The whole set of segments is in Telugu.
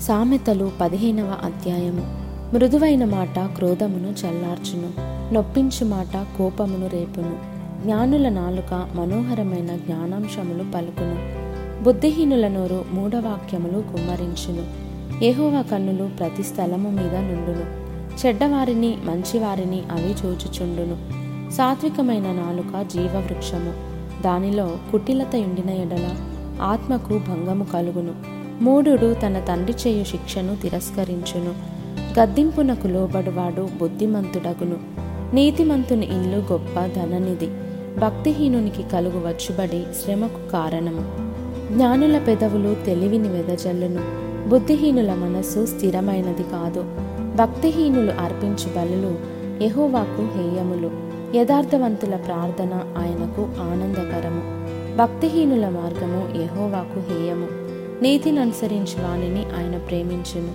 సామెతలు పదిహేనవ అధ్యాయము. మృదువైన మాట క్రోధమును చల్లార్చును నొప్పించు మాట కోపమును రేపును. జ్ఞానుల నాలుక మనోహరమైన జ్ఞానాంశములు పలుకును. బుద్ధిహీనుల నోరు మూఢవాక్యములు కుమ్మరించును. ఏహోవా కన్నులు ప్రతి స్థలము మీద నుండును. చెడ్డవారిని మంచివారిని అవి చూచుచుండును. సాత్వికమైన నాలుక జీవవృక్షము. దానిలో కుటిలత ఎండిన ఎడల ఆత్మకు భంగము కలుగును. మూఢుడు తన తండ్రి చేయు శిక్షను తిరస్కరించును. గద్దింపునకు లోబడువాడు బుద్ధిమంతుడగును. నీతిమంతుని ఇల్లు గొప్ప ధననిధి. భక్తిహీనునికి కలుగు వచ్చుబడి శ్రమకు కారణము. జ్ఞానుల పెదవులు తెలివిని వెదజల్లును. బుద్ధిహీనుల మనస్సు స్థిరమైనది కాదు. భక్తిహీనులు అర్పించు బలులు ఎహోవాకు హేయములు. యథార్థవంతుల ప్రార్థన ఆయనకు ఆనందకరము. భక్తిహీనుల మార్గము ఎహోవాకు హేయము. నీతిని అనుసరించి వానిని ఆయన ప్రేమించును.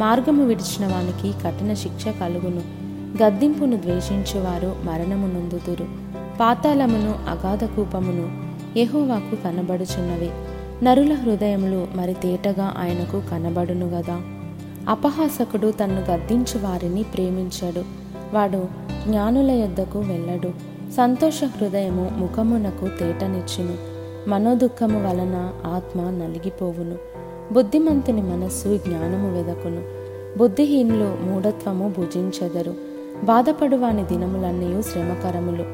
మార్గము విడిచిన వానికి కఠిన శిక్ష కలుగును. గద్దింపును ద్వేషించువారు మరణము నొందుతురు పాతాళమును అగాధ కూపమును యహోవాకు కనబడుచున్నవి. నరుల హృదయములు మరి తేటగా ఆయనకు కనబడును గదా. అపహాసకుడు తన్ను గద్దించు వారిని ప్రేమించడు. వాడు జ్ఞానుల యొద్దకు వెళ్ళడు. సంతోష హృదయము ముఖమునకు తేటనిచ్చును. మనోదుఖము వలన ఆత్మ నలిగిపోవును. బుద్ధిమంతుని మనస్సు జ్ఞానము వెదకును. బుద్ధిహీనులు మూఢత్వము భుజించెదరు. బాధపడువాని దినములన్నీ శ్రమకరములు.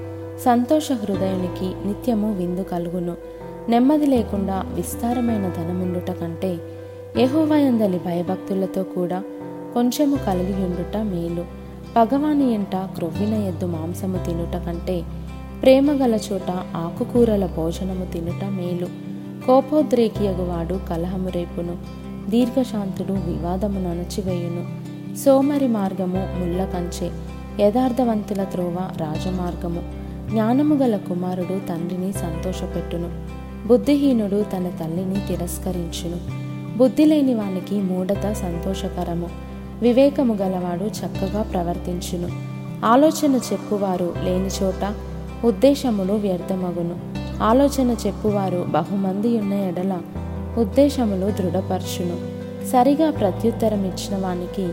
సంతోష హృదయునికి నిత్యము విందు కలుగును. నెమ్మది లేకుండా విస్తారమైన ధనముండుట కంటే యహోవయందలి భయభక్తులతో కూడా కొంచెము కలిగి ఉండుట మేలు. పగవాని ఎంట క్రొవ్విన ఎద్దు మాంసము తినుట కంటే ప్రేమ గల చోట ఆకుకూరల భోజనము తినుట మేలు. కోపోద్రేకియగువాడు కలహము రేపును దీర్ఘశాంతుడు వివాదము అణచివేయును సోమరి మార్గము ముళ్ళ కంచె యథార్థవంతుల త్రోవ రాజమార్గము. జ్ఞానము గల కుమారుడు తండ్రిని సంతోషపెట్టును. బుద్ధిహీనుడు తన తల్లిని తిరస్కరించును. బుద్ధి లేని వానికి మూఢత సంతోషకరము. వివేకము గలవాడు చక్కగా ప్రవర్తించును. ఆలోచన చెప్పువారు లేని చోట ఉద్దేశములు వ్యర్థమగును. ఆలోచన చెప్పువారు బహుమంది ఉన్న ఎడల ఉద్దేశములు దృఢపరచును. సరిగా ప్రత్యుత్తరం ఇచ్చిన వానికి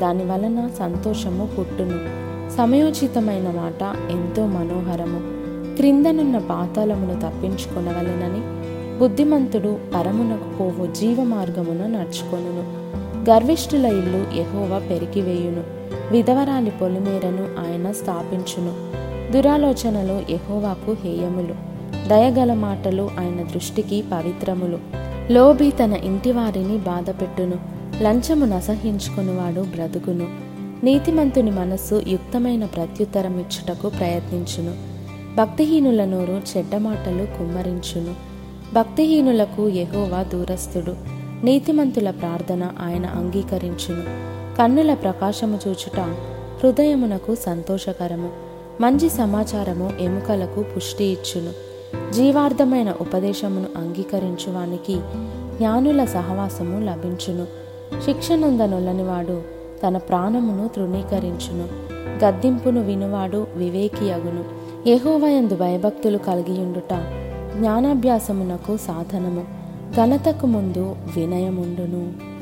దాని వలన సంతోషము పుట్టును. సమయోచితమైన మాట ఎంతో మనోహరము. క్రిందనున్న పాతాళమును తప్పించుకొనవలెనని బుద్ధిమంతుడు పరమునకు పోవు జీవ మార్గమున నడుచుకొనును. గర్విష్ఠుల ఇల్లు ఎహోవ పెరిగివేయును. విధవరాలి పొలిమేరను ఆయన స్థాపించును. దురాలోచనలు ఎహోవాకు హేయములు. దయగల మాటలు ఆయన దృష్టికి పవిత్రములు. లోబి తన ఇంటివారిని బాధపెట్టును. లంచము నసహించుకునివాడు బ్రతుకును. నీతిమంతుని మనస్సు యుక్తమైన ప్రత్యుత్తరం ఇచ్చుటకు ప్రయత్నించును. భక్తిహీనుల నోరు చెడ్డ మాటలు కుమ్మరించును. భక్తిహీనులకు ఎహోవా దూరస్థుడు. నీతిమంతుల ప్రార్థన ఆయన అంగీకరించును. కన్నుల ప్రకాశము చూచుట హృదయమునకు సంతోషకరము. మంచి సమాచారము ఎముకలకు పుష్టి ఇచ్చును. జీవార్థమైన ఉపదేశమును అంగీకరించువానికి జ్ఞానుల సహవాసము లభించును. శిక్షనందనొల్లనివాడు తన ప్రాణమును తృణీకరించును. గద్దింపును వినువాడు వివేకియగును. యహోవయందు భయభక్తులు కలిగియుండుట జ్ఞానాభ్యాసమునకు సాధనము. ఘనతకు ముందు వినయముండును.